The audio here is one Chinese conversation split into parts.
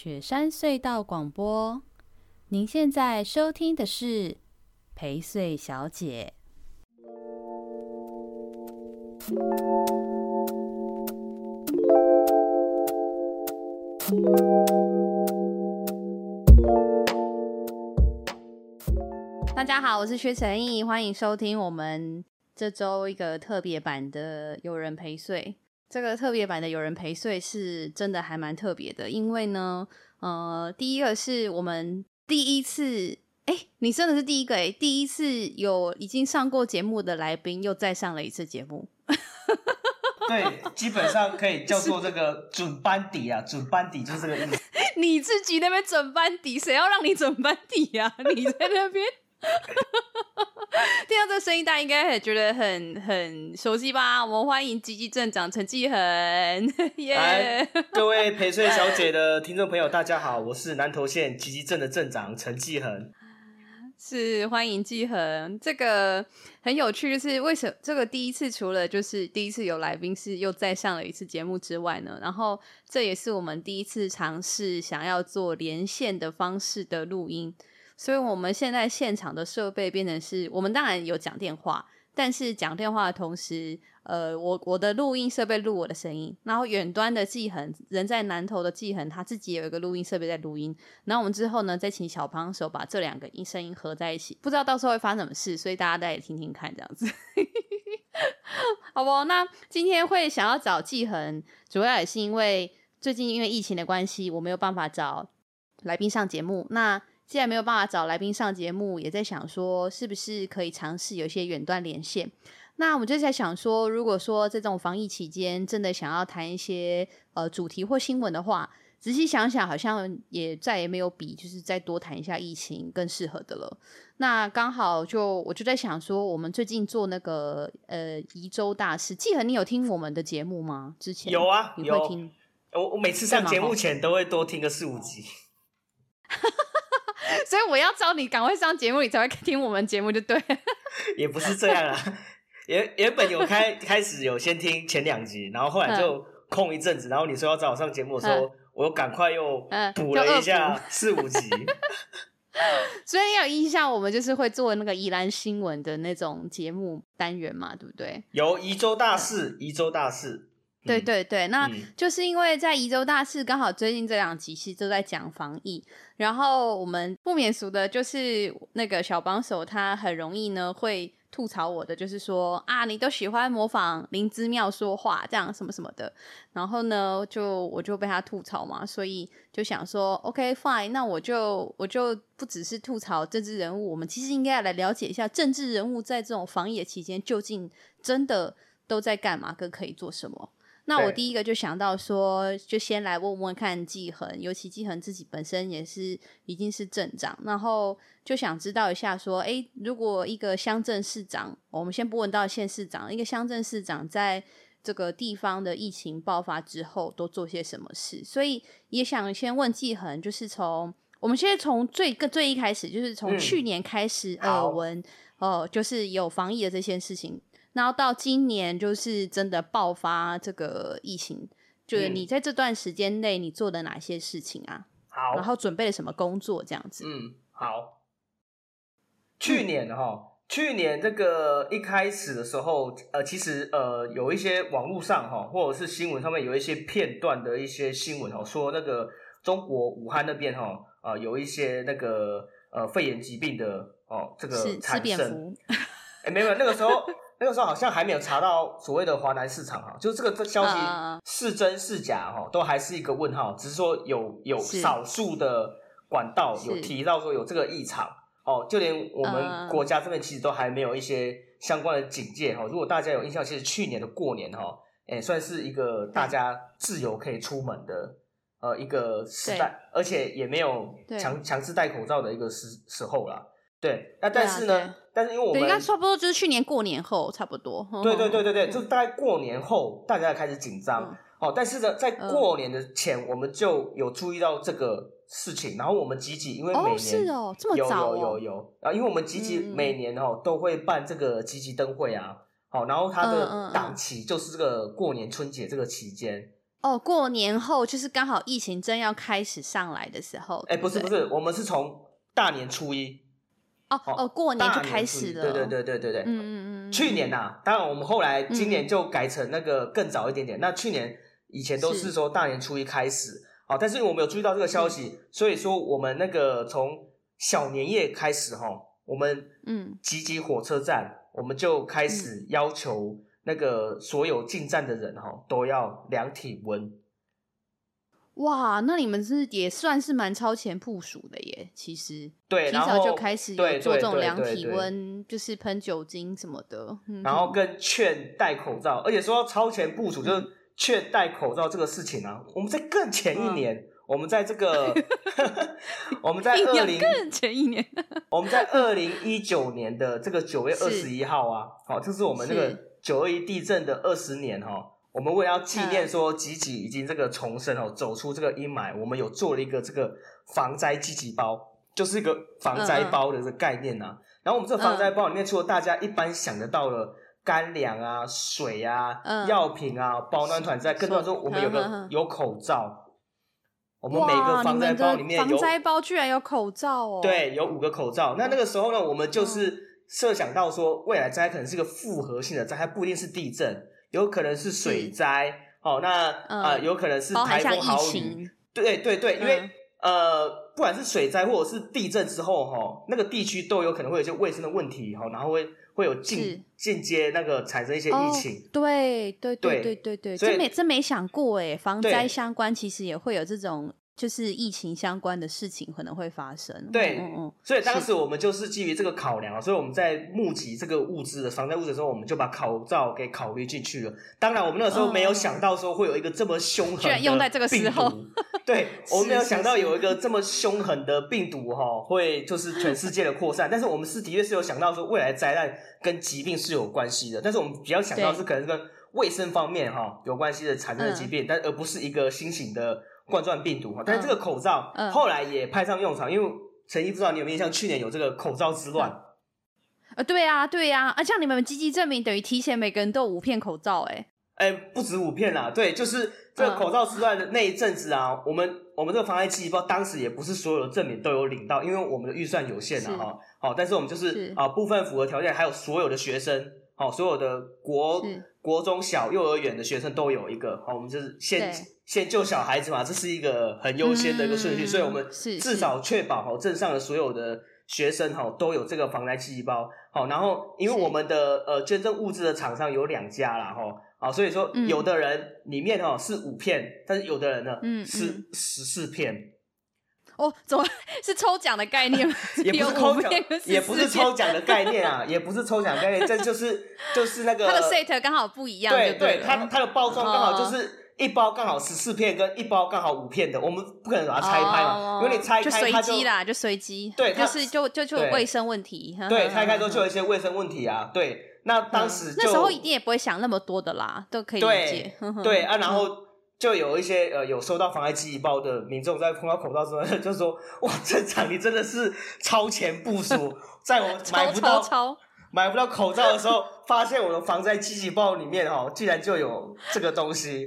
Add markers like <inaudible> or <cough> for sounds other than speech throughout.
雪山隧道广播，您现在收听的是陪睡小姐。大家好，我是薛成毅，欢迎收听我们这周一个特别版的有人陪睡。这个特别版的有人陪睡是真的还蛮特别的，因为呢，呃，第一个是我们第一次，哎，你真的是第一个哎，第一次有已经上过节目的来宾又再上了一次节目。<laughs> 对，基本上可以叫做这个准班底啊，准班底就是这个意思。<laughs> 你自己那边准班底，谁要让你准班底呀？你在那边。<laughs> 听到这个声音，大家应该很觉得很很熟悉吧？我们欢迎吉吉镇长陈继恒，<laughs> 耶、yeah！各位陪睡小姐的听众朋友，大家好，我是南投县吉吉镇的镇长陈继恒，<laughs> 是欢迎继恒。这个很有趣，就是为什么这个第一次除了就是第一次有来宾是又再上了一次节目之外呢？然后这也是我们第一次尝试想要做连线的方式的录音。所以我们现在现场的设备变成是，我们当然有讲电话，但是讲电话的同时，呃，我我的录音设备录我的声音，然后远端的继恒人在南头的继恒他自己有一个录音设备在录音，然后我们之后呢再请小帮手把这两个音声音合在一起，不知道到时候会发生什么事，所以大家再听听看这样子，<laughs> 好不？那今天会想要找继恒，主要也是因为最近因为疫情的关系，我没有办法找来宾上节目，那。既然没有办法找来宾上节目，也在想说是不是可以尝试有一些远端连线。那我们就在想说，如果说在这种防疫期间，真的想要谈一些呃主题或新闻的话，仔细想想，好像也再也没有比就是再多谈一下疫情更适合的了。那刚好就我就在想说，我们最近做那个呃宜州大师，季恒，你有听我们的节目吗？之前有啊，你会听？我我每次上节目前都会多听个四五集。<laughs> <laughs> 所以我要找你赶快上节目，你才会听我们节目就对。也不是这样啊，<laughs> 原原本有开开始有先听前两集，然后后来就空一阵子，然后你说要找我上节目的时候，我又赶快又补了一下四五集。<laughs> 所以要印象，我们就是会做那个宜兰新闻的那种节目单元嘛，对不对？有宜州大事，宜州大事。对对对，那就是因为在宜州大事，刚好最近这两集其实都在讲防疫，然后我们不免俗的就是那个小帮手，他很容易呢会吐槽我的，就是说啊，你都喜欢模仿林之妙说话，这样什么什么的，然后呢就我就被他吐槽嘛，所以就想说，OK fine，那我就我就不只是吐槽政治人物，我们其实应该要来了解一下政治人物在这种防疫的期间究竟真的都在干嘛，跟可以做什么。那我第一个就想到说，就先来问问看季恒，尤其季恒自己本身也是已经是镇长，然后就想知道一下说，哎，如果一个乡镇市长，我们先不问到县市长，一个乡镇市长在这个地方的疫情爆发之后都做些什么事，所以也想先问季恒，就是从我们现在从最最一开始，就是从去年开始耳闻哦，就是有防疫的这些事情。然后到今年就是真的爆发这个疫情，就是你在这段时间内你做的哪些事情啊？好，然后准备了什么工作这样子？嗯，好。去年哈、哦，去年这个一开始的时候，呃，其实呃有一些网络上哈，或者是新闻上面有一些片段的一些新闻哦，说那个中国武汉那边哈，呃有一些那个呃肺炎疾病的哦这个产生。哎，没有，那个时候。那个时候好像还没有查到所谓的华南市场哈，就是这个这消息是真是假哈，都还是一个问号。只是说有有少数的管道有提到说有这个异常哦，就连我们国家这边其实都还没有一些相关的警戒哈。如果大家有印象，其实去年的过年哈，哎，算是一个大家自由可以出门的呃一个时代，而且也没有强强制戴口罩的一个时时候啦。对，那但是呢？但是因为我们应该差不多就是去年过年后差不多。对对对对对，就是大概过年后大家开始紧张。嗯、哦，但是呢，在过年的前，我们就有注意到这个事情。然后我们集集，因为每年、哦、是哦，这么早、哦、有有有有啊，因为我们集集每年哦都会办这个集集灯会啊。好、哦，然后它的档期就是这个过年春节这个期间。哦，过年后就是刚好疫情正要开始上来的时候。哎，不是不是，我们是从大年初一。哦哦，过年就开始了。对对对对对对。嗯嗯嗯。去年呐、啊，当然我们后来今年就改成那个更早一点点。嗯、那去年以前都是说大年初一开始，好，但是我们有注意到这个消息，所以说我们那个从小年夜开始哈，我们嗯，集集火车站，我们就开始要求那个所有进站的人哈都要量体温。哇，那你们是也算是蛮超前部署的耶，其实。对，提早就开始有做这种量体温，就是喷酒精什么的，然后跟劝戴口罩，而且说超前部署就是劝戴口罩这个事情啊，我们在更前一年，嗯、我们在这个 <laughs> 我们在二零更前一年，我们在二零一九年的这个九月二十一号啊，好，这是我们那个九二一地震的二十年哈。我们为了要纪念说吉吉已经这个重生哦，走出这个阴霾，我们有做了一个这个防灾集集包，就是一个防灾包的这个概念呐、啊。然后我们这个防灾包里面，除了大家一般想得到的干粮啊、水啊、药品啊、保暖团之外，更多的说我们有个有口罩。我们每个防灾包里面有防灾包居然有口罩哦。对，有五个口罩。那那个时候呢，我们就是设想到说，未来灾可能是一个复合性的灾，它不一定是地震。有可能是水灾，哦，那呃，有可能是台风豪雨，对对对，因为、嗯、呃，不管是水灾或者是地震之后，哈、哦，那个地区都有可能会有一些卫生的问题，哈，然后会会有间间接那个产生一些疫情，哦、对对对。对对对，真没真没想过哎，防灾相关其实也会有这种。就是疫情相关的事情可能会发生，对，嗯嗯，所以当时我们就是基于这个考量，所以我们在募集这个物资的防灾物资的时候，我们就把口罩给考虑进去了。当然，我们那个时候没有想到说会有一个这么凶狠的病毒，居然用在这个时候，对，<laughs> 我们没有想到有一个这么凶狠的病毒哈，会就是全世界的扩散。但是我们是的确是有想到说未来灾难跟疾病是有关系的，但是我们比较想到是可能是跟卫生方面哈有关系的产生的疾病，嗯、但而不是一个新型的。冠状病毒哈，但是这个口罩后来也派上用场，因为陈毅不知道你有没有印象，去年有这个口罩之乱。呃，对啊，对啊，啊，像你们积极证明等于提前每个人都有五片口罩，哎，哎，不止五片啦，对，就是这个口罩之乱的那一阵子啊，嗯、我们我们这个防疫积极包当时也不是所有的证明都有领到，因为我们的预算有限啊，哈，好，但是我们就是。啊部分符合条件，还有所有的学生，好，所有的国国中小幼儿园的学生都有一个，好，我们就是先。先救小孩子嘛，这是一个很优先的一个顺序，嗯、所以我们至少确保好镇上的所有的学生哈都有这个防灾积极包。好，然后因为我们的呃捐赠物资的厂商有两家啦哈，好，所以说有的人里面哈是五片，但是有的人呢是十四片。哦，怎么是抽奖的概念？<laughs> 也不是抽奖，也不是抽奖的概念啊，也不是抽奖的概念，这就是就是那个它的 set 刚好不一样对，对对，它它的包装刚好就是。哦一包刚好十四片，跟一包刚好五片的，我们不可能把它拆开嘛，因为你拆开它就随机啦，就随机，对，就是就就就有卫生问题，对，<laughs> 拆开之后就有一些卫生问题啊，对，那当时那时候一定也不会想那么多的啦，都可以理解，对啊，<laughs> 然后就有一些呃有收到防灾积极包的民众在碰到口罩之后，<laughs> 就说哇，镇长你真的是超前部署，<laughs> 在我买不到买不到口罩的时候，发现我的防灾积极包里面哦，竟然就有这个东西。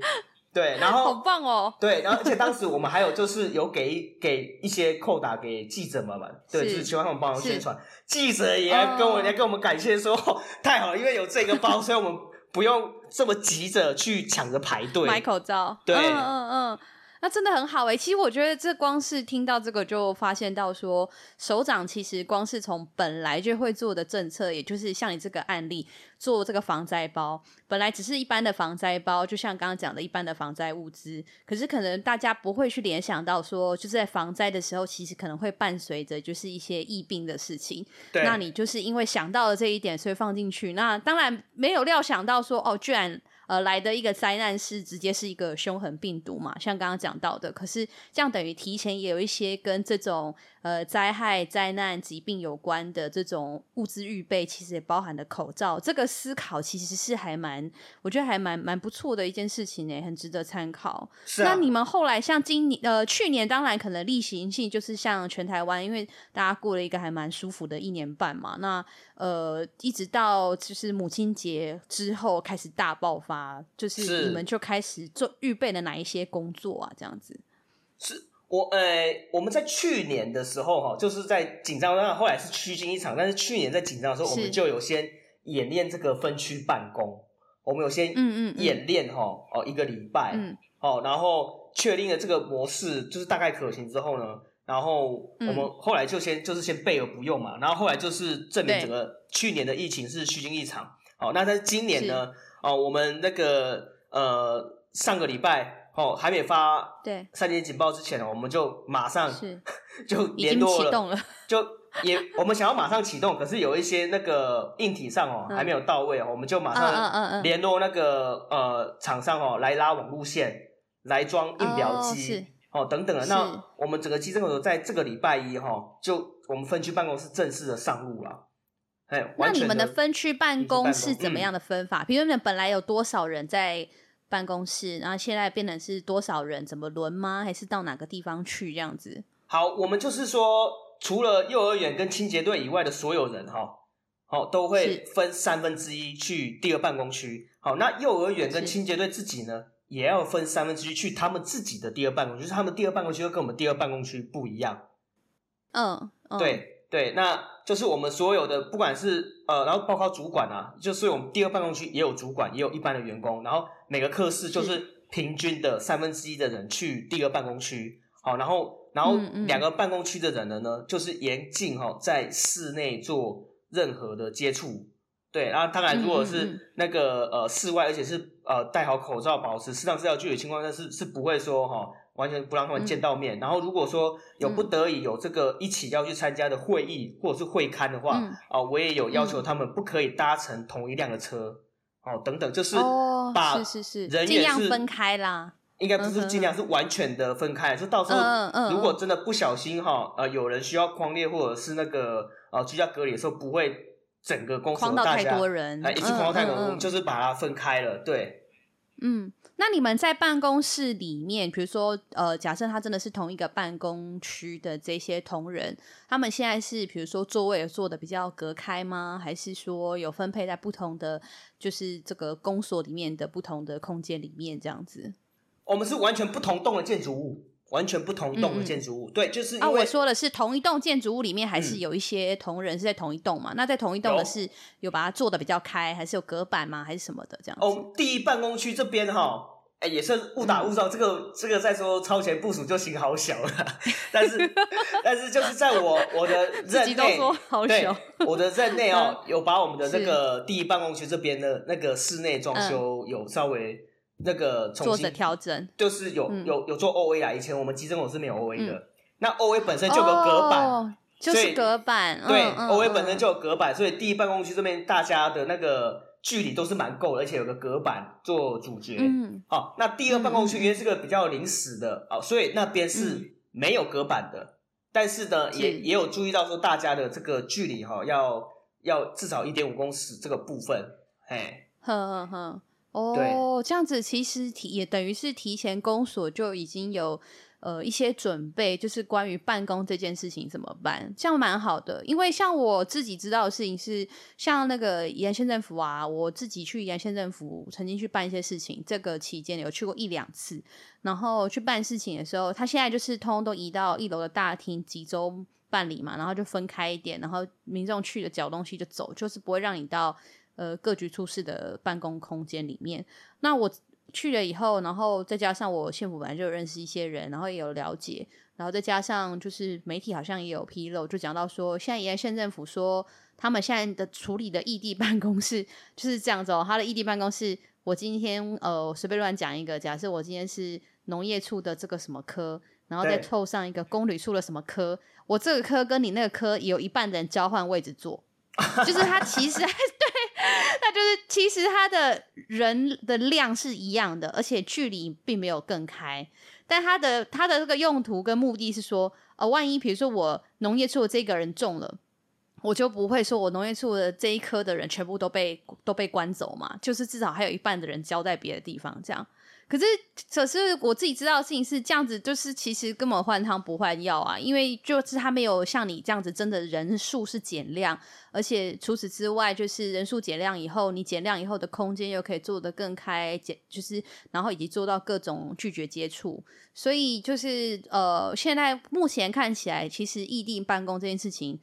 对，然后 <laughs> 好棒哦！对，然后而且当时我们还有就是有给给一些扣打给记者们嘛，对，就是希望他们帮忙宣传。记者也跟我们来跟我们感谢说，太好了，因为有这个包，所以我们不用这么急着去抢着排队买口罩。对，嗯嗯嗯。那真的很好哎、欸，其实我觉得这光是听到这个就发现到说，首长其实光是从本来就会做的政策，也就是像你这个案例做这个防灾包，本来只是一般的防灾包，就像刚刚讲的一般的防灾物资，可是可能大家不会去联想到说，就是在防灾的时候，其实可能会伴随着就是一些疫病的事情。对，那你就是因为想到了这一点，所以放进去。那当然没有料想到说，哦，居然。呃，来的一个灾难是直接是一个凶狠病毒嘛，像刚刚讲到的。可是这样等于提前也有一些跟这种呃灾害、灾难、疾病有关的这种物资预备，其实也包含了口罩。这个思考其实是还蛮，我觉得还蛮蛮不错的一件事情呢，很值得参考。是啊。那你们后来像今年呃去年，当然可能例行性就是像全台湾，因为大家过了一个还蛮舒服的一年半嘛。那呃一直到就是母亲节之后开始大爆发。啊，就是你们就开始做预备了哪一些工作啊？这样子。是我呃，我们在去年的时候哈，就是在紧张，那后来是虚惊一场。但是去年在紧张的时候，我们就有先演练这个分区办公，我们有先嗯嗯演练哈哦一个礼拜，嗯哦，然后确定了这个模式就是大概可行之后呢，然后我们后来就先就是先备而不用嘛，然后后来就是证明整个去年的疫情是虚惊一场。好，那在今年呢？哦，我们那个呃上个礼拜。哦，还没发对三点警报之前呢，我们就马上是 <laughs> 就联络了，了就也我们想要马上启动，可是有一些那个硬体上哦、嗯、还没有到位哦，我们就马上联络那个呃厂商哦来拉网路线，来装印表机哦，哦等等的。那我们整个基政所在这个礼拜一哈、哦，就我们分区办公室正式的上路了。哎，那你们的分区办公是怎么样的分法？嗯、比如你们本来有多少人在？办公室，然后现在变成是多少人？怎么轮吗？还是到哪个地方去这样子？好，我们就是说，除了幼儿园跟清洁队以外的所有人，哈，好，都会分三分之一去第二办公区。好，那幼儿园跟清洁队自己呢，也要分三分之一去他们自己的第二办公区，就是他们第二办公区又跟我们第二办公区不一样。嗯，嗯对。对，那就是我们所有的，不管是呃，然后包括主管啊，就是我们第二办公区也有主管，也有一般的员工，然后每个科室就是平均的三分之一的人去第二办公区，好，然后然后两个办公区的人呢，呢就是严禁哈在室内做任何的接触，对，然后当然如果是那个呃室外，而且是呃戴好口罩，保持适当社交距离的情况下，是是不会说哈。完全不让他们见到面，嗯、然后如果说有不得已有这个一起要去参加的会议或者是会刊的话，啊、嗯。呃，我也有要求他们不可以搭乘同一辆的车，哦、呃，等等，就是把是是是尽量分开啦，应该不是尽量，是完全的分开，就到时候如果真的不小心哈，呃，有人需要匡列或者是那个呃居家隔离的时候，不会整个公司大家太多人，一起框到太多人，我们就是把它分开了，对，嗯。那你们在办公室里面，比如说，呃，假设他真的是同一个办公区的这些同仁，他们现在是比如说座位坐的比较隔开吗？还是说有分配在不同的，就是这个公所里面的不同的空间里面这样子？我们是完全不同栋的建筑物。完全不同栋的建筑物，嗯、对，就是啊、我说的是同一栋建筑物里面还是有一些同仁是在同一栋嘛？嗯、那在同一栋的是有把它做的比较开，还是有隔板吗？还是什么的这样子？哦，第一办公区这边哈，哎，也是误打误撞，嗯、这个这个再说超前部署就心好小了，但是 <laughs> 但是就是在我我的 <laughs> 任内，好小对，我的任内哦，<laughs> 有把我们的那个第一办公区这边的那个室内装修有稍微。那个重新调整，就是有、嗯、有有做 O A 啊，以前我们基政我是没有 O A 的，嗯、那 O A 本身就有个隔板，哦、就是隔板，以对、嗯、O A 本身就有隔板，所以第一办公区这边大家的那个距离都是蛮够的，而且有个隔板做主角。嗯，好、哦，那第二办公区因为是个比较临时的，哦，所以那边是没有隔板的，嗯、但是呢，是。也也有注意到说大家的这个距离哈、哦，要要至少一点五公尺这个部分，嘿，呵呵呵。哦，这样子其实提也等于是提前公所就已经有呃一些准备，就是关于办公这件事情怎么办，这样蛮好的。因为像我自己知道的事情是，像那个宜兰县政府啊，我自己去宜兰县政府曾经去办一些事情，这个期间有去过一两次，然后去办事情的时候，他现在就是通通都移到一楼的大厅集中办理嘛，然后就分开一点，然后民众去的缴东西就走，就是不会让你到。呃，各局处室的办公空间里面，那我去了以后，然后再加上我县府本来就有认识一些人，然后也有了解，然后再加上就是媒体好像也有披露，就讲到说，现在宜兰县政府说，他们现在的处理的异地办公室就是这样子哦，他的异地办公室，我今天呃随便乱讲一个，假设我今天是农业处的这个什么科，然后再凑上一个公旅处的什么科，我这个科跟你那个科有一半的人交换位置坐，<laughs> 就是他其实还就是其实他的人的量是一样的，而且距离并没有更开。但他的他的这个用途跟目的是说，呃，万一比如说我农业处的这个人中了，我就不会说我农业处的这一科的人全部都被都被关走嘛，就是至少还有一半的人交在别的地方这样。可是，可是我自己知道的事情是这样子，就是其实根本换汤不换药啊，因为就是他没有像你这样子，真的人数是减量，而且除此之外，就是人数减量以后，你减量以后的空间又可以做得更开，减就是然后以及做到各种拒绝接触，所以就是呃，现在目前看起来，其实异地办公这件事情。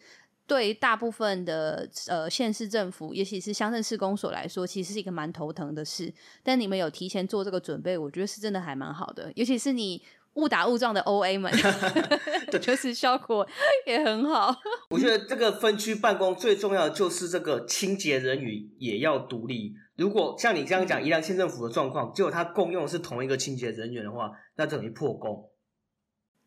对大部分的呃县市政府，也许是乡镇市公所来说，其实是一个蛮头疼的事。但你们有提前做这个准备，我觉得是真的还蛮好的。尤其是你误打误撞的 OA 们，<laughs> 对，就是效果 <laughs> 也很好。我觉得这个分区办公最重要的就是这个清洁人员也要独立。如果像你这样讲，宜兰县政府的状况，结果他共用的是同一个清洁人员的话，那等于破功。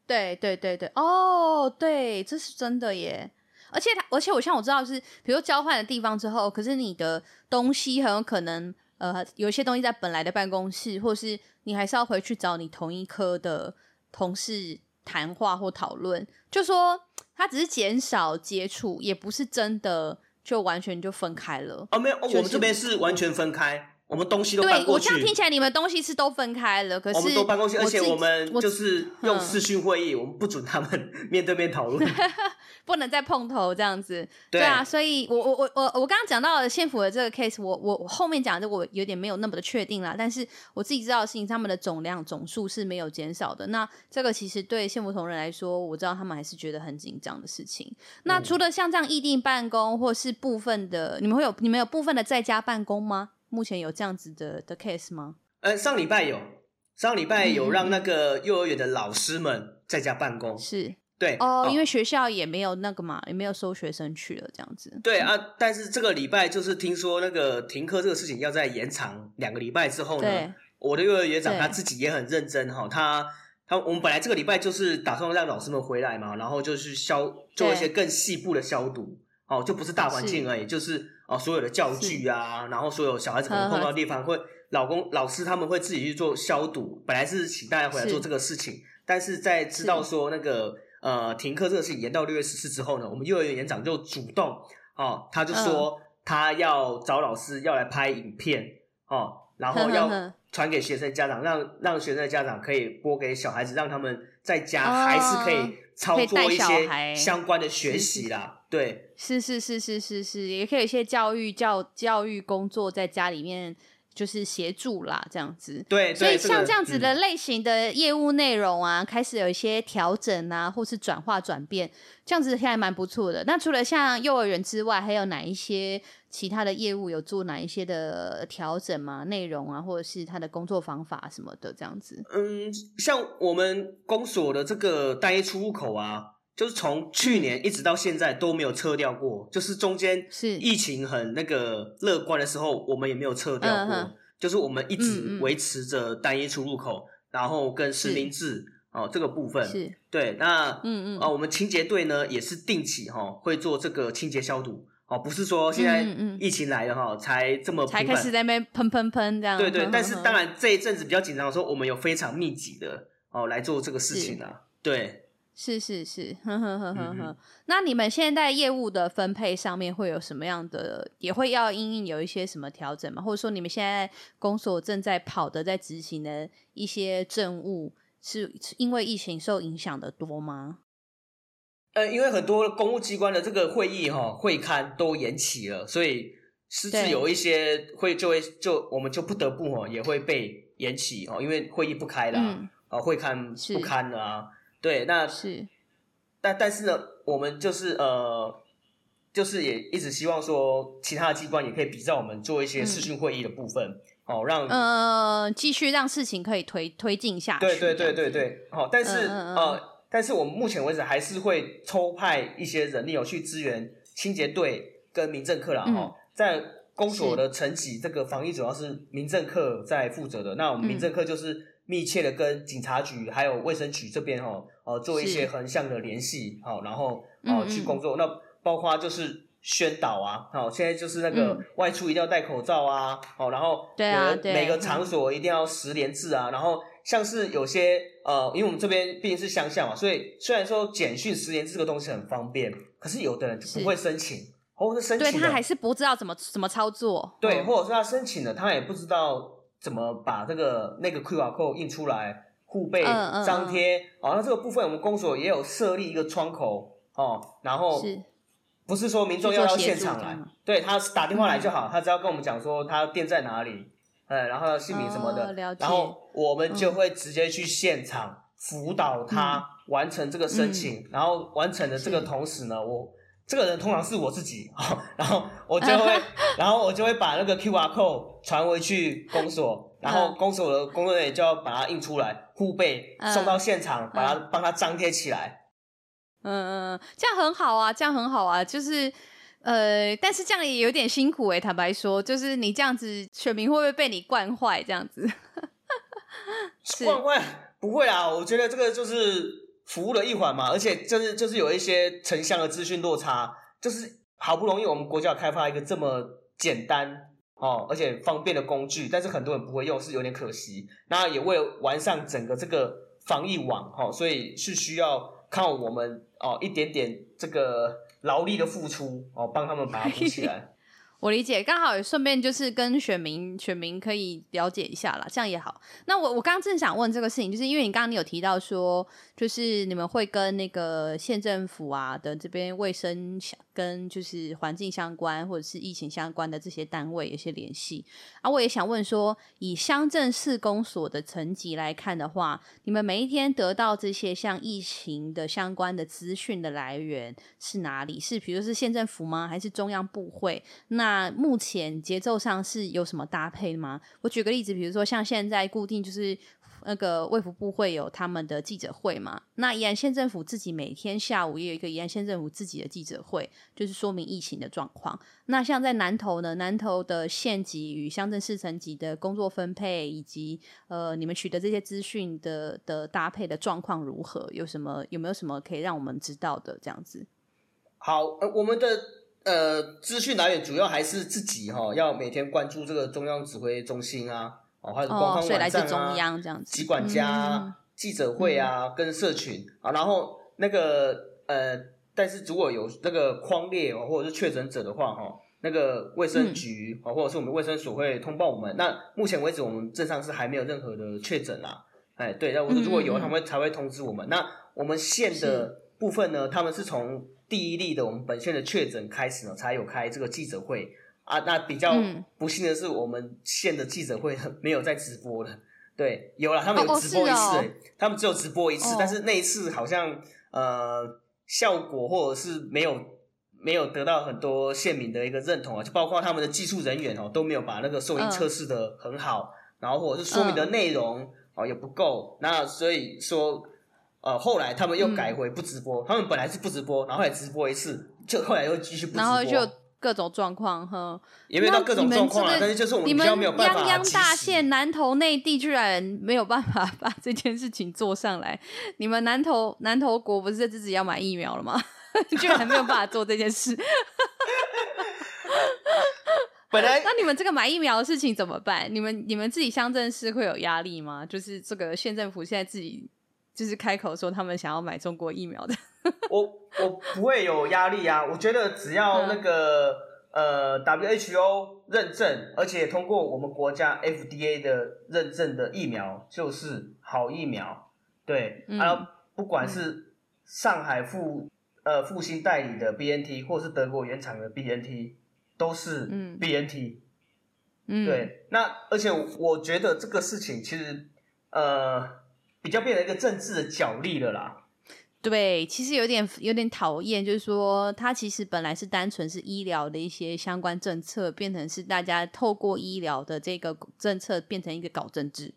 对对对对，哦，对，这是真的耶。而且他，而且我像我知道是，比如交换了地方之后，可是你的东西很有可能，呃，有一些东西在本来的办公室，或是你还是要回去找你同一科的同事谈话或讨论。就说他只是减少接触，也不是真的就完全就分开了。哦，没有，就是、我们这边是完全分开。我们东西都搬过去。对，我这样听起来，你们东西是都分开了，可是我们都搬过去，而且我们就是用视讯会议，我们不准他们面对面讨论，<laughs> 不能再碰头这样子。对，对啊，所以我我我我我刚刚讲到了县府的这个 case，我我我后面讲的我有点没有那么的确定啦，但是我自己知道的事情，他们的总量总数是没有减少的。那这个其实对县府同仁来说，我知道他们还是觉得很紧张的事情。那除了像这样异地办公，或是部分的，你们会有你们有部分的在家办公吗？目前有这样子的的 case 吗？呃，上礼拜有，上礼拜有让那个幼儿园的老师们在家办公，是对哦，因为学校也没有那个嘛，也没有收学生去了，这样子。对啊，但是这个礼拜就是听说那个停课这个事情要再延长两个礼拜之后呢，我的幼儿园长他自己也很认真哈，他他我们本来这个礼拜就是打算让老师们回来嘛，然后就是消做一些更细部的消毒。哦，就不是大环境而已，是。就是哦，所有的教具啊，然后所有小孩子可能碰到的地方，会老公老师他们会自己去做消毒。本来是请大家回来做这个事情，是但是在知道说那个呃停课这个事情延到六月十四之后呢，我们幼儿园园长就主动哦，他就说他要找老师要来拍影片哦，然后要传给学生家长，让让学生的家长可以播给小孩子，让他们在家还是可以操作一些相关的学习啦。对，是是是是是是，也可以有一些教育教教育工作在家里面就是协助啦，这样子。对，所以像这样子的类型的业务内容啊，嗯、开始有一些调整啊，或是转化转变，这样子还蛮不错的。那除了像幼儿园之外，还有哪一些其他的业务有做哪一些的调整吗？内容啊，或者是他的工作方法什么的，这样子。嗯，像我们公所的这个单一出入口啊。就是从去年一直到现在都没有撤掉过，就是中间是疫情很那个乐观的时候，我们也没有撤掉过。就是我们一直维持着单一出入口，然后跟实名制哦这个部分是对。那嗯嗯啊，我们清洁队呢也是定期哈会做这个清洁消毒哦，不是说现在疫情来了哈才这么才开始在那边喷喷喷这样。对对，但是当然这一阵子比较紧张的时候，我们有非常密集的哦来做这个事情啊，对。是是是，呵呵呵呵呵。那你们现在业务的分配上面会有什么样的？也会要因应有一些什么调整吗？或者说你们现在公所正在跑的、在执行的一些政务，是因为疫情受影响的多吗？呃，因为很多公务机关的这个会议哈、会刊都延期了，所以甚至有一些会就会就我们就不得不哦也会被延期哦，因为会议不开了啊，嗯、会刊不堪了啊。对，那是，但但是呢，我们就是呃，就是也一直希望说，其他的机关也可以比照我们做一些视讯会议的部分，嗯、哦，让呃继续让事情可以推推进下去。对对对对对，好、哦，但是、嗯、呃，但是我们目前为止还是会抽派一些人力有去支援清洁队跟民政课啦。哈、嗯，在公所的层级，这个防疫主要是民政课在负责的，那我们民政课就是。密切的跟警察局还有卫生局这边哈，呃，做一些横向的联系，好，然后呃去工作。嗯嗯那包括就是宣导啊，好，现在就是那个外出一定要戴口罩啊，好，然后对啊，每个场所一定要十连制啊。然后像是有些呃，因为我们这边毕竟是乡下嘛，所以虽然说简讯十连制这个东西很方便，可是有的人就不会申请，或者是申请，对他还是不知道怎么怎么操作，对，或者是他申请了，他也不知道。怎么把这个那个 QR code 印出来，护背嗯张贴。哦，那这个部分我们公所也有设立一个窗口哦，然后不是说民众要到现场来，对，他打电话来就好，他只要跟我们讲说他店在哪里，嗯，然后姓名什么的，哦，然后我们就会直接去现场辅导他完成这个申请，嗯、然后完成的这个同时呢，我这个人通常是我自己，<laughs> 然后我就会，<laughs> 然后我就会把那个 QR code 传回去公所，然后公所的工作人员就要把它印出来，护贝送到现场，把它帮他张贴起来。嗯嗯，这样很好啊，这样很好啊，就是呃，但是这样也有点辛苦哎、欸，坦白说，就是你这样子，选民会不会被你惯坏？这样子，<laughs> 惯坏？不会啦，我觉得这个就是服务的一环嘛，而且就是就是有一些城乡的资讯落差，就是好不容易我们国家开发一个这么简单哦，而且方便的工具，但是很多人不会用，是有点可惜。那也为了完善整个这个防疫网哈、哦，所以是需要。靠我们哦，一点点这个劳力的付出哦，帮他们把它补起来。<laughs> 我理解，刚好也顺便就是跟选民选民可以了解一下啦，这样也好。那我我刚刚正想问这个事情，就是因为你刚刚你有提到说，就是你们会跟那个县政府啊的这边卫生跟就是环境相关或者是疫情相关的这些单位有些联系啊。我也想问说，以乡镇市公所的层级来看的话，你们每一天得到这些像疫情的相关的资讯的来源是哪里？是比如是县政府吗？还是中央部会？那那目前节奏上是有什么搭配吗？我举个例子，比如说像现在固定就是那个卫福部会有他们的记者会嘛，那宜兰县政府自己每天下午也有一个宜兰县政府自己的记者会，就是说明疫情的状况。那像在南投呢，南投的县级与乡镇市层级的工作分配，以及呃你们取得这些资讯的的搭配的状况如何？有什么有没有什么可以让我们知道的？这样子。好，呃，我们的。呃，资讯来源主要还是自己哈，要每天关注这个中央指挥中心啊，哦，还有官方网站啊，来自中央这样子，疾管家、记者会啊，嗯、跟社群啊，然后那个呃，但是如果有那个框列哦，或者是确诊者的话哈，那个卫生局啊，嗯、或者是我们卫生所会通报我们。那目前为止，我们镇上是还没有任何的确诊啦。哎，对，那我如果有，他们才会通知我们。嗯、那我们县的部分呢，他们是从。第一例的我们本县的确诊开始呢，才有开这个记者会啊。那比较不幸的是，我们县的记者会没有在直播了。对，有了，他们有直播一次，哦哦、他们只有直播一次，哦、但是那一次好像呃效果或者是没有没有得到很多县民的一个认同啊，就包括他们的技术人员哦都没有把那个收音测试的很好，嗯、然后或者是说明的内容哦也不够，那所以说。呃，后来他们又改回不直播，嗯、他们本来是不直播，然后来直播一次，就后来又继续不直播，然后就各种状况哈，也没有到各种状况啊，但是就是我们比较没有办法。泱泱大县南投内地居然没有办法 <laughs> 把这件事情做上来，你们南投南投国不是自己要买疫苗了吗？<laughs> 居然没有办法做这件事。<laughs> 本来那你们这个买疫苗的事情怎么办？你们你们自己乡镇市会有压力吗？就是这个县政府现在自己。就是开口说他们想要买中国疫苗的，<laughs> 我我不会有压力啊！我觉得只要那个、嗯、呃 WHO 认证，而且通过我们国家 FDA 的认证的疫苗就是好疫苗。对，嗯、啊，不管是上海复呃复星代理的 BNT，或是德国原厂的 BNT，都是 BNT。嗯，对。那而且我觉得这个事情其实呃。比较变成一个政治的角力了啦。对，其实有点有点讨厌，就是说，它其实本来是单纯是医疗的一些相关政策，变成是大家透过医疗的这个政策变成一个搞政治，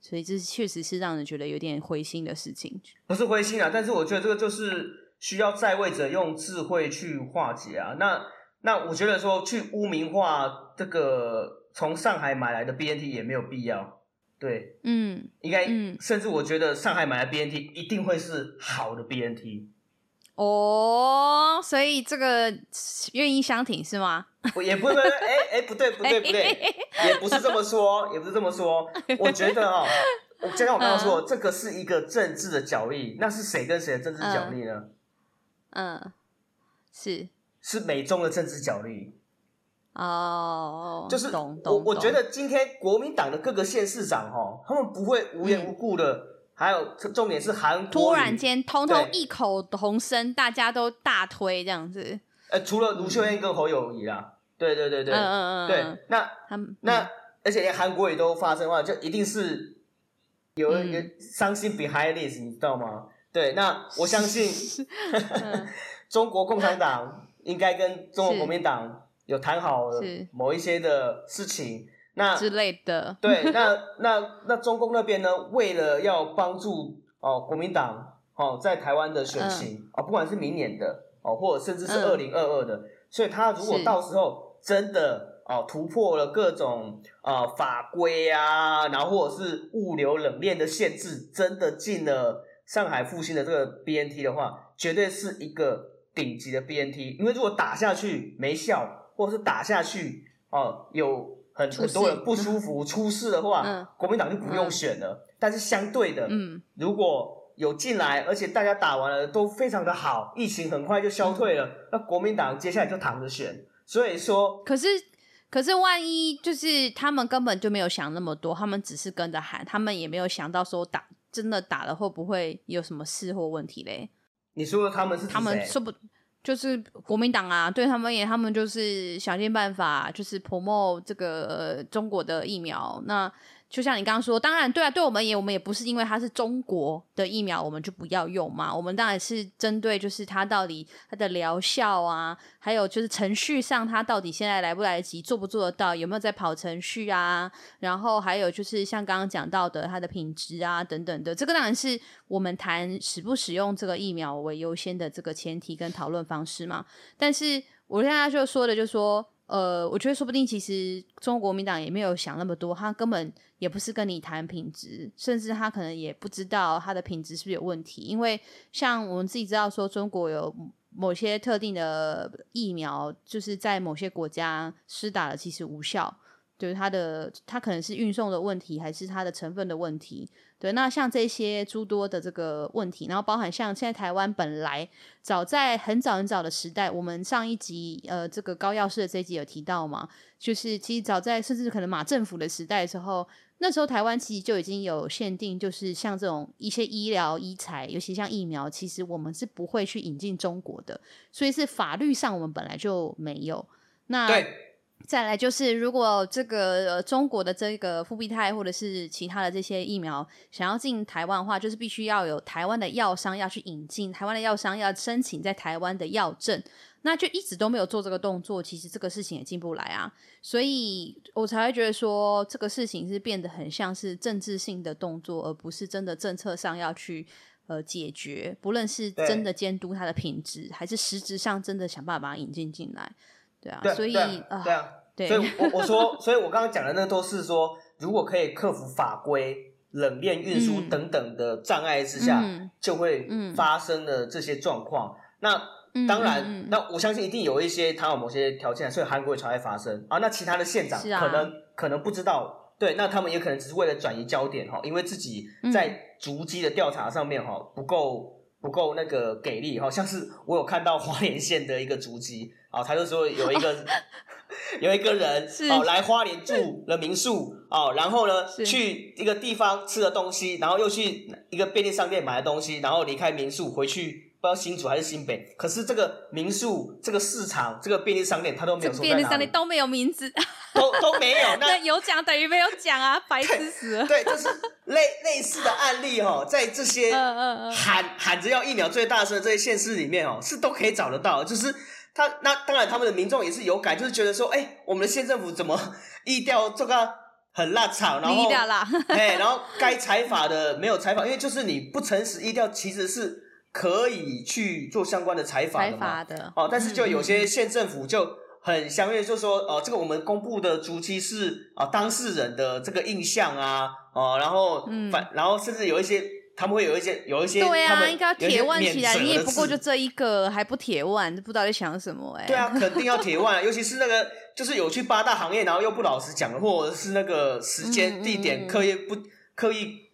所以这确实是让人觉得有点灰心的事情。不是灰心啊，但是我觉得这个就是需要在位者用智慧去化解啊。那那我觉得说去污名化这个从上海买来的 BNT 也没有必要。对，嗯，应该，嗯，甚至我觉得上海买的 BNT 一定会是好的 BNT。哦，所以这个愿意相挺是吗？也不是，哎哎，不对不对 <laughs> 不对，也不是这么说，也不是这么说。我觉得哦，就像我刚刚说，这个是一个政治的角力，那是谁跟谁的政治角力呢？嗯，是是美中的政治角力。哦，就是懂我我觉得今天国民党的各个县市长哈，他们不会无缘无故的，嗯、还有重点是韩国突然间通通异口同声，大家都大推这样子。呃，除了卢秀燕跟侯友宜啦，对对对对，嗯嗯嗯，对，那他们那、嗯、而且连韩国也都发生的话，就一定是有一个伤心 behind this，你知道吗？对，那我相信 <laughs> <laughs> 中国共产党应该跟中国国民党。有谈好某一些的事情，那之类的。对，那那那中共那边呢？为了要帮助哦国民党哦在台湾的选情啊、嗯哦，不管是明年的哦，或者甚至是二零二二的，嗯、所以他如果到时候真的哦突破了各种啊、呃、法规啊，然后或者是物流冷链的限制，真的进了上海复兴的这个 BNT 的话，绝对是一个顶级的 BNT，因为如果打下去没效。或是打下去哦，有很很多人不舒服出事的话，嗯、国民党就不用选了。嗯、但是相对的，嗯、如果有进来，而且大家打完了都非常的好，疫情很快就消退了，嗯、那国民党接下来就躺着选。所以说，可是可是万一就是他们根本就没有想那么多，他们只是跟着喊，他们也没有想到说打真的打了会不会有什么事或问题嘞？你说他们是他们说不？就是国民党啊，对他们也，他们就是想尽办法，就是 promote 这个、中国的疫苗。那就像你刚刚说，当然对啊，对我们也，我们也不是因为它是中国的疫苗，我们就不要用嘛。我们当然是针对就是它到底它的疗效啊，还有就是程序上它到底现在来不来得及，做不做得到，有没有在跑程序啊？然后还有就是像刚刚讲到的它的品质啊等等的，这个当然是我们谈使不使用这个疫苗为优先的这个前提跟讨论方式嘛。但是我现在就说的就是说。呃，我觉得说不定其实中国国民党也没有想那么多，他根本也不是跟你谈品质，甚至他可能也不知道他的品质是不是有问题。因为像我们自己知道说，中国有某些特定的疫苗，就是在某些国家施打了其实无效，就是它的它可能是运送的问题，还是它的成分的问题。对，那像这些诸多的这个问题，然后包含像现在台湾本来早在很早很早的时代，我们上一集呃这个高药师的这一集有提到嘛，就是其实早在甚至可能马政府的时代的时候，那时候台湾其实就已经有限定，就是像这种一些医疗医材，尤其像疫苗，其实我们是不会去引进中国的，所以是法律上我们本来就没有。那。再来就是，如果这个、呃、中国的这个复必泰或者是其他的这些疫苗想要进台湾的话，就是必须要有台湾的药商要去引进，台湾的药商要申请在台湾的药证，那就一直都没有做这个动作，其实这个事情也进不来啊，所以我才会觉得说这个事情是变得很像是政治性的动作，而不是真的政策上要去呃解决，不论是真的监督它的品质，还是实质上真的想办法把它引进进来。对啊，对所以啊，对啊，对，所以我我说，<laughs> 所以我刚刚讲的那都是说，如果可以克服法规、冷链运输等等的障碍之下，嗯、就会发生的这些状况。嗯、那当然，嗯、那我相信一定有一些它有某些条件，所以韩国才会发生。啊。那其他的县长可能、啊、可能不知道，对，那他们也可能只是为了转移焦点哈，因为自己在足迹的调查上面哈不够不够那个给力哈，像是我有看到花莲县的一个足迹。啊，他就说有一个 <laughs> 有一个人是哦来花莲住了民宿哦，然后呢去一个地方吃了东西，然后又去一个便利商店买了东西，然后离开民宿回去，不知道新竹还是新北。可是这个民宿、这个市场、这个便利商店，他都没有说。便利商店都没有名字，<laughs> 都都没有。那有奖等于没有奖啊，白痴死了。对，就是类类似的案例哦，在这些喊喊着要疫苗最大声的这些县市里面哦，是都可以找得到，就是。他那当然，他们的民众也是有感，就是觉得说，哎、欸，我们的县政府怎么 <laughs> 疫调这个很辣场，然后 <laughs> 哎，然后该采访的没有采访，因为就是你不诚实疫调，其实是可以去做相关的采访的嘛。的哦，但是就有些县政府就很相约，就说，哦、呃，这个我们公布的足迹是啊、呃、当事人的这个印象啊，哦、呃，然后反，嗯、然后甚至有一些。他们会有一些有一些对啊，应该要铁腕起来。你也不过就这一个，还不铁腕，不知道在想什么哎、欸。对啊，肯定要铁腕，<laughs> 尤其是那个就是有去八大行业，然后又不老实讲，或者是那个时间、嗯、地点刻意不刻意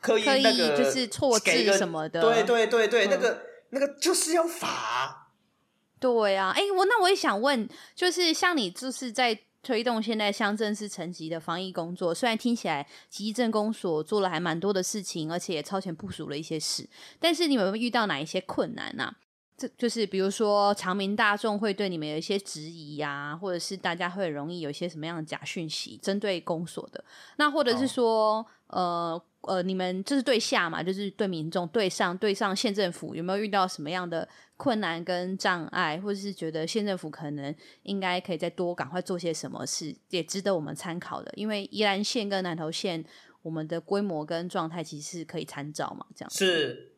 刻意那个就是错字什么的。对对对对，嗯、那个那个就是要罚。对啊，哎，我那我也想问，就是像你就是在推动现在乡镇市层级的防疫工作，虽然听起来集镇公所做了还蛮多的事情，而且也超前部署了一些事，但是你们有没有遇到哪一些困难呢、啊？这就是比如说，常民大众会对你们有一些质疑呀、啊，或者是大家会很容易有一些什么样的假讯息针对公所的，那或者是说，哦、呃呃，你们就是对下嘛，就是对民众对上对上县政府有没有遇到什么样的困难跟障碍，或者是觉得县政府可能应该可以再多赶快做些什么事，也值得我们参考的，因为宜兰县跟南投县我们的规模跟状态其实是可以参照嘛，这样是。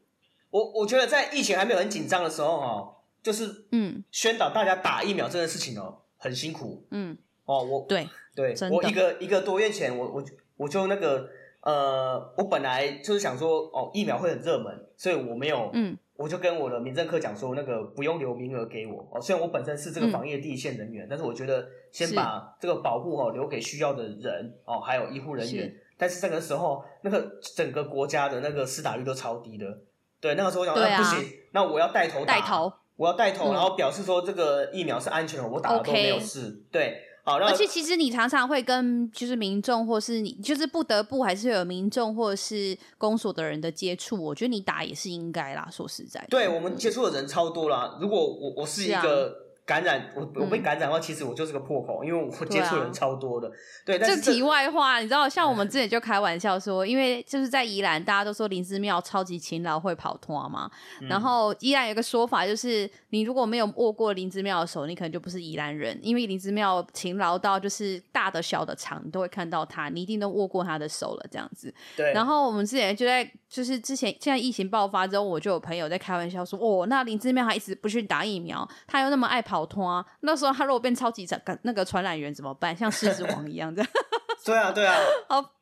我我觉得在疫情还没有很紧张的时候哦，就是嗯，宣导大家打疫苗这件事情哦，很辛苦。嗯，哦，我对对，我一个一个多月前，我我我就那个呃，我本来就是想说哦，疫苗会很热门，所以我没有，嗯，我就跟我的民政科讲说，那个不用留名额给我哦。虽然我本身是这个防疫的第一线人员，嗯，但是我觉得先把这个保护哦留给需要的人哦，还有医护人员。但是这个时候，那个整个国家的那个施打率都超低的。对，那个时候我想，那、啊、不行，那我要带头打，带头我要带头、嗯，然后表示说这个疫苗是安全的，我打了都没有事。对，好，而且其实你常常会跟就是民众，或是你就是不得不还是有民众或者是公所的人的接触，我觉得你打也是应该啦。说实在的，对我们接触的人超多啦。如果我我是一个。感染我我被感染的话，其实我就是个破口，嗯、因为我接触人超多的。对，但是这题外话，你知道，像我们之前就开玩笑说，因为就是在宜兰，大家都说林芝庙超级勤劳，会跑脱嘛。然后宜兰有个说法，就是你如果没有握过林芝庙的手，你可能就不是宜兰人，因为林芝庙勤劳到就是大的小的长你都会看到他，你一定都握过他的手了，这样子。对。然后我们之前就在就是之前现在疫情爆发之后，我就有朋友在开玩笑说，哦，那林芝庙还一直不去打疫苗，他又那么爱跑。跑脱啊！那时候他如果变超级传那个传染源怎么办？像狮子王一样这样。<laughs> 对啊，对啊。<laughs> 好，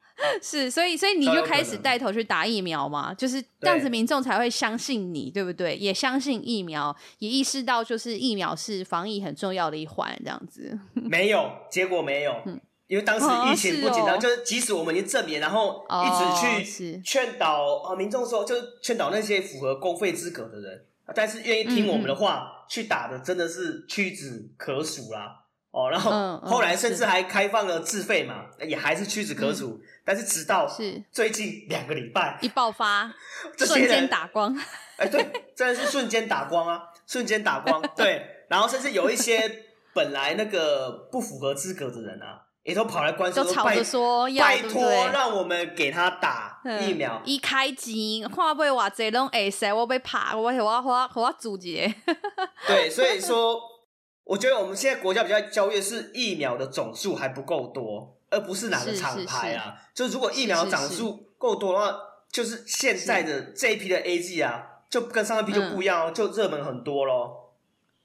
是，所以，所以你就开始带头去打疫苗嘛，就是这样子，民众才会相信你，对不对？也相信疫苗，也意识到就是疫苗是防疫很重要的一环，这样子。没有，结果没有，嗯、因为当时疫情不紧张、哦哦，就是即使我们已经证明，然后一直去劝导啊民众说，就是劝导那些符合公费资格的人。但是愿意听我们的话、嗯、去打的真的是屈指可数啦哦，然后后来甚至还开放了自费嘛，也还是屈指可数、嗯。但是直到是最近两个礼拜一爆发，<laughs> 瞬间打光，哎，对，真的是瞬间打光啊，瞬间打光，对。<laughs> 然后甚至有一些本来那个不符合资格的人啊。也都跑来关心，都吵着说要拜托让我们给他打疫苗。一开机，话不话这拢会使我被怕，我我我我我阻截。<laughs> 对，所以说，我觉得我们现在国家比较焦虑的是疫苗的总数还不够多，而不是哪个厂牌啊。是是是就如果疫苗总数够多的话，就是现在的这一批的 A G 啊，就跟上一批就不一样，嗯、就热门很多咯。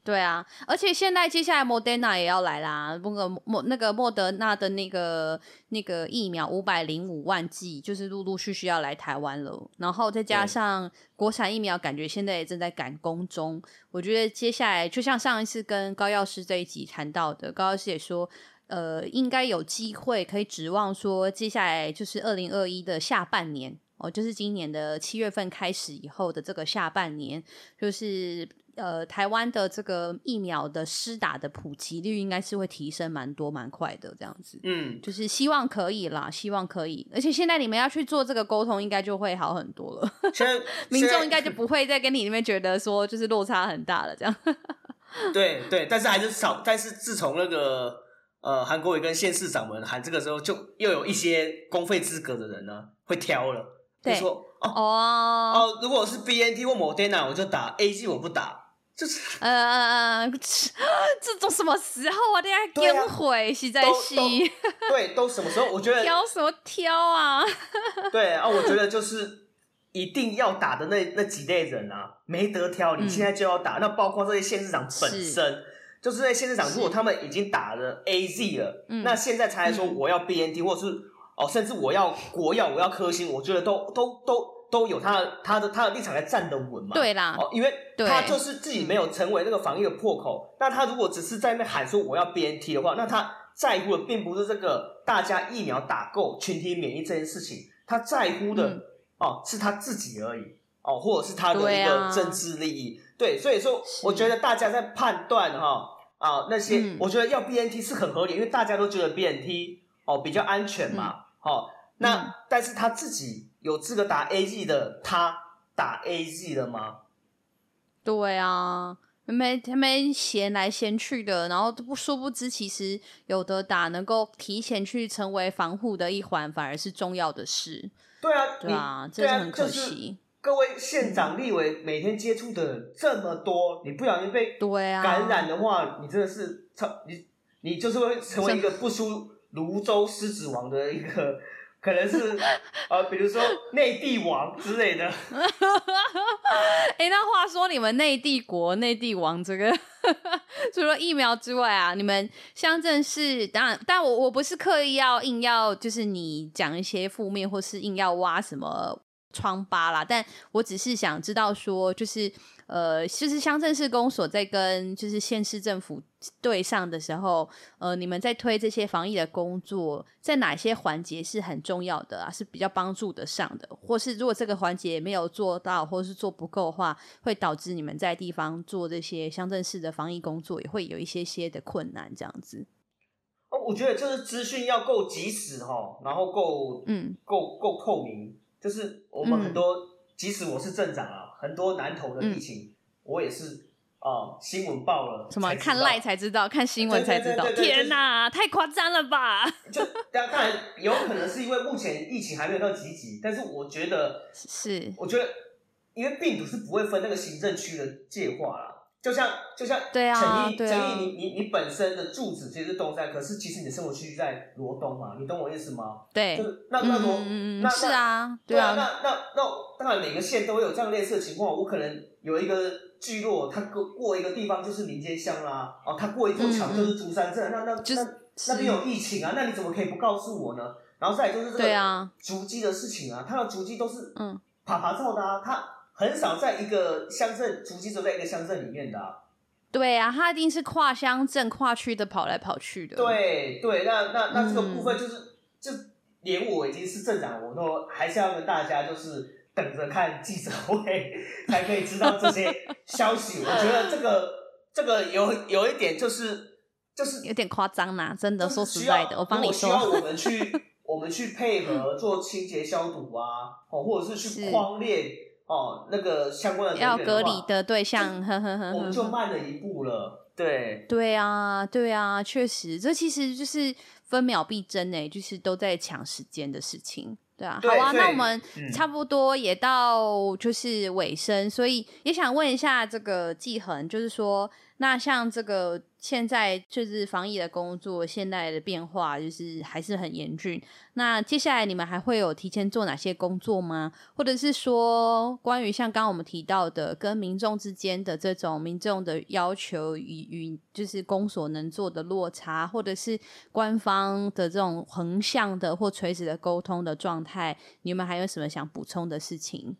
对啊，而且现在接下来莫德纳也要来啦，那个莫那个莫德纳的那个那个疫苗五百零五万剂，就是陆陆续续要来台湾了。然后再加上国产疫苗，感觉现在也正在赶工中。我觉得接下来就像上一次跟高药师这一集谈到的，高药师也说，呃，应该有机会可以指望说，接下来就是二零二一的下半年哦，就是今年的七月份开始以后的这个下半年，就是。呃，台湾的这个疫苗的施打的普及率应该是会提升蛮多蛮快的，这样子。嗯，就是希望可以啦，希望可以。而且现在你们要去做这个沟通，应该就会好很多了。现在民众应该就不会再跟你那边觉得说就是落差很大了，这样。<laughs> 对对，但是还是少。但是自从那个呃韩国瑜跟县市长们喊这个时候，就又有一些公费资格的人呢会挑了，对说哦哦哦，如果是 BNT 或 Moderna，我就打 A G，我不打。就是呃，<laughs> 这种什么时候啊？大家跟回 <laughs> 实在是对，都什么时候？我觉得 <laughs> 挑什么挑啊？对啊，我觉得就是一定要打的那那几类人啊，没得挑，你现在就要打。嗯、那包括这些县市长本身，是就是那些县市长，如果他们已经打了 AZ 了，那现在才来说我要 BNT，、嗯、或者是哦，甚至我要国药，我要科兴，我觉得都都都。都有他的他的他的立场来站得稳嘛？对啦，哦，因为他就是自己没有成为那个防疫的破口。那他如果只是在那喊说我要 BNT 的话，那他在乎的并不是这个大家疫苗打够、群体免疫这件事情，他在乎的、嗯、哦是他自己而已。哦，或者是他的一个政治利益。对，啊、对，所以说我觉得大家在判断哈啊那些，嗯、我觉得要 BNT 是很合理，因为大家都觉得 BNT 哦比较安全嘛。好、嗯哦，那、嗯、但是他自己有资格打 AZ 的，他打 AZ 了吗？对啊。没，他们闲来闲去的，然后不殊不知，其实有的打能够提前去成为防护的一环，反而是重要的事。对啊，对啊，这是很可惜。各位县长、立委每天接触的人这么多，你不小心被感染的话，啊、你真的是超你，你就是会成为一个不输泸州狮子王的一个。可能是 <laughs> 呃，比如说内地王之类的。哎、欸，那话说，你们内地国、内地王这个，<laughs> 除了疫苗之外啊，你们乡镇是当然，但我我不是刻意要硬要，就是你讲一些负面，或是硬要挖什么疮疤啦。但我只是想知道说，就是。呃，其实乡镇市公所在跟就是县市政府对上的时候，呃，你们在推这些防疫的工作，在哪些环节是很重要的啊？是比较帮助得上的，或是如果这个环节没有做到，或是做不够的话，会导致你们在地方做这些乡镇市的防疫工作也会有一些些的困难，这样子。哦，我觉得就是资讯要够及时哈，然后够嗯够够透明，就是我们很多，嗯、即使我是镇长啊。很多南投的疫情，嗯、我也是啊、呃，新闻报了，什么看赖才知道，看新闻才知道。天哪，太夸张了吧！<laughs> 就当然有可能是因为目前疫情还没有到几级，但是我觉得是，我觉得因为病毒是不会分那个行政区的界划啦。就像就像对啊陈毅陈毅，你你你本身的住址其实是东山，可是其实你的生活区在罗东嘛，你懂我意思吗？对，就是那那罗、嗯、那是啊，对啊，那那那当然每个县都会有这样类似的情况。我可能有一个聚落，它过过一个地方就是民间乡啦，哦，它过一座桥就是竹山镇，嗯、那那、就是、那那边有疫情啊，那你怎么可以不告诉我呢？然后再就是这个足迹的事情啊，它的足迹都是嗯趴趴走的啊，他。很少在一个乡镇，足迹都在一个乡镇里面的、啊。对啊，他一定是跨乡镇、跨区的跑来跑去的。对对，那那那这个部分就是，嗯、就连我已经是镇长，我都还是要跟大家就是等着看记者会，才可以知道这些消息。我觉得这个这个有有一点就是就是有点夸张呐，真的说实在的，我帮你说。需要我们去 <laughs> 我们去配合做清洁消毒啊，哦，或者是去框列。哦，那个相关的要隔离的对象，呵呵呵，我们就慢了一步了。对，对啊，对啊，确实，这其实就是分秒必争诶，就是都在抢时间的事情。对啊，好啊，那我们差不多也到就是尾声，嗯、所以也想问一下这个季恒，就是说。那像这个现在就是防疫的工作，现在的变化就是还是很严峻。那接下来你们还会有提前做哪些工作吗？或者是说，关于像刚刚我们提到的，跟民众之间的这种民众的要求与与就是公所能做的落差，或者是官方的这种横向的或垂直的沟通的状态，你们还有什么想补充的事情？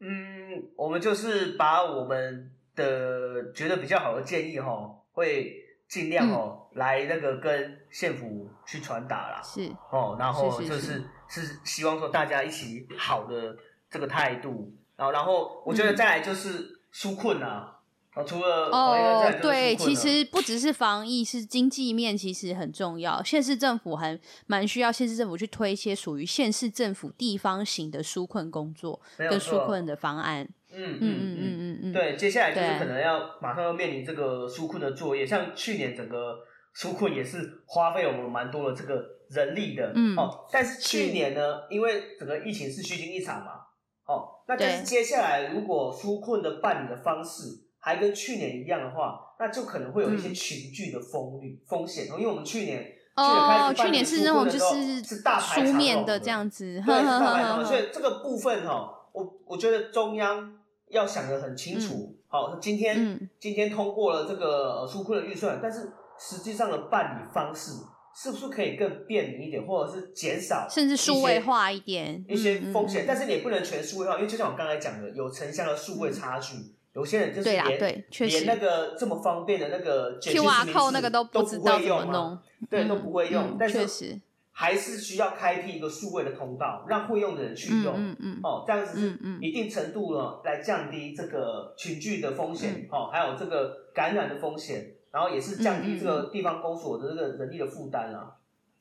嗯，我们就是把我们。的觉得比较好的建议哈，会尽量哦、嗯、来那个跟县府去传达啦，是。哦，然后就是。是希望说大家一起好的这个态度，然后然后我觉得再来就是纾困啊。嗯除了哦，对，其实不只是防疫，是经济面其实很重要。县市政府还蛮需要县市政府去推一些属于县市政府地方型的纾困工作跟纾困的方案。嗯嗯嗯嗯嗯嗯，对，接下来就是可能要马上要面临这个纾困的作业。像去年整个纾困也是花费我们蛮多的这个人力的。嗯哦，但是去年呢，因为整个疫情是虚惊一场嘛。哦，那但是接下来如果纾困的办理的方式。还跟去年一样的话，那就可能会有一些群聚的风率、嗯、风险哦。因为我们去年哦，去年是那种就是是大书面的这样子，对，是大排长龙。所以这个部分哈，我我觉得中央要想得很清楚。好、嗯，今天、嗯、今天通过了这个纾困的预算，但是实际上的办理方式是不是可以更便民一点，或者是减少甚至数位化一点一些风险？但是你也不能全数位化，因为就像我刚才讲的，有城乡的数位差距。嗯有些人就是连连那个这么方便的那个 QR code 那个都不知道怎么弄，对，都不会用。但是还是需要开辟一个数位的通道，让会用的人去用，嗯嗯，哦，这样子是一定程度呢来降低这个群聚的风险，哦，还有这个感染的风险，然后也是降低这个地方公所的这个人力的负担啊。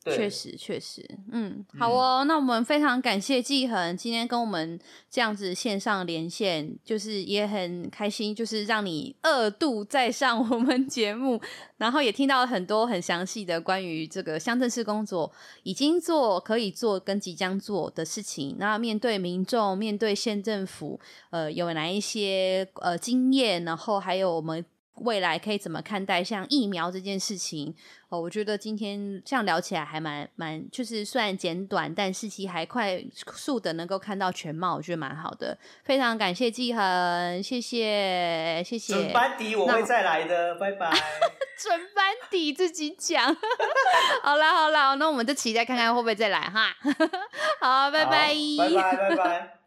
确实，确实，嗯，好哦，嗯、那我们非常感谢季恒今天跟我们这样子线上连线，就是也很开心，就是让你二度再上 <laughs> 我们节目，然后也听到了很多很详细的关于这个乡镇市工作已经做、可以做跟即将做的事情。那面对民众，面对县政府，呃，有哪一些呃经验，然后还有我们。未来可以怎么看待像疫苗这件事情？哦，我觉得今天这样聊起来还蛮蛮，就是虽然简短，但是其实还快速的能够看到全貌，我觉得蛮好的。非常感谢季恒，谢谢谢谢。准班底我会再来的，拜拜。<laughs> 准班底自己讲。<laughs> 好啦好啦，那我们就期待看看会不会再来哈。<laughs> 好，拜拜，拜拜拜拜。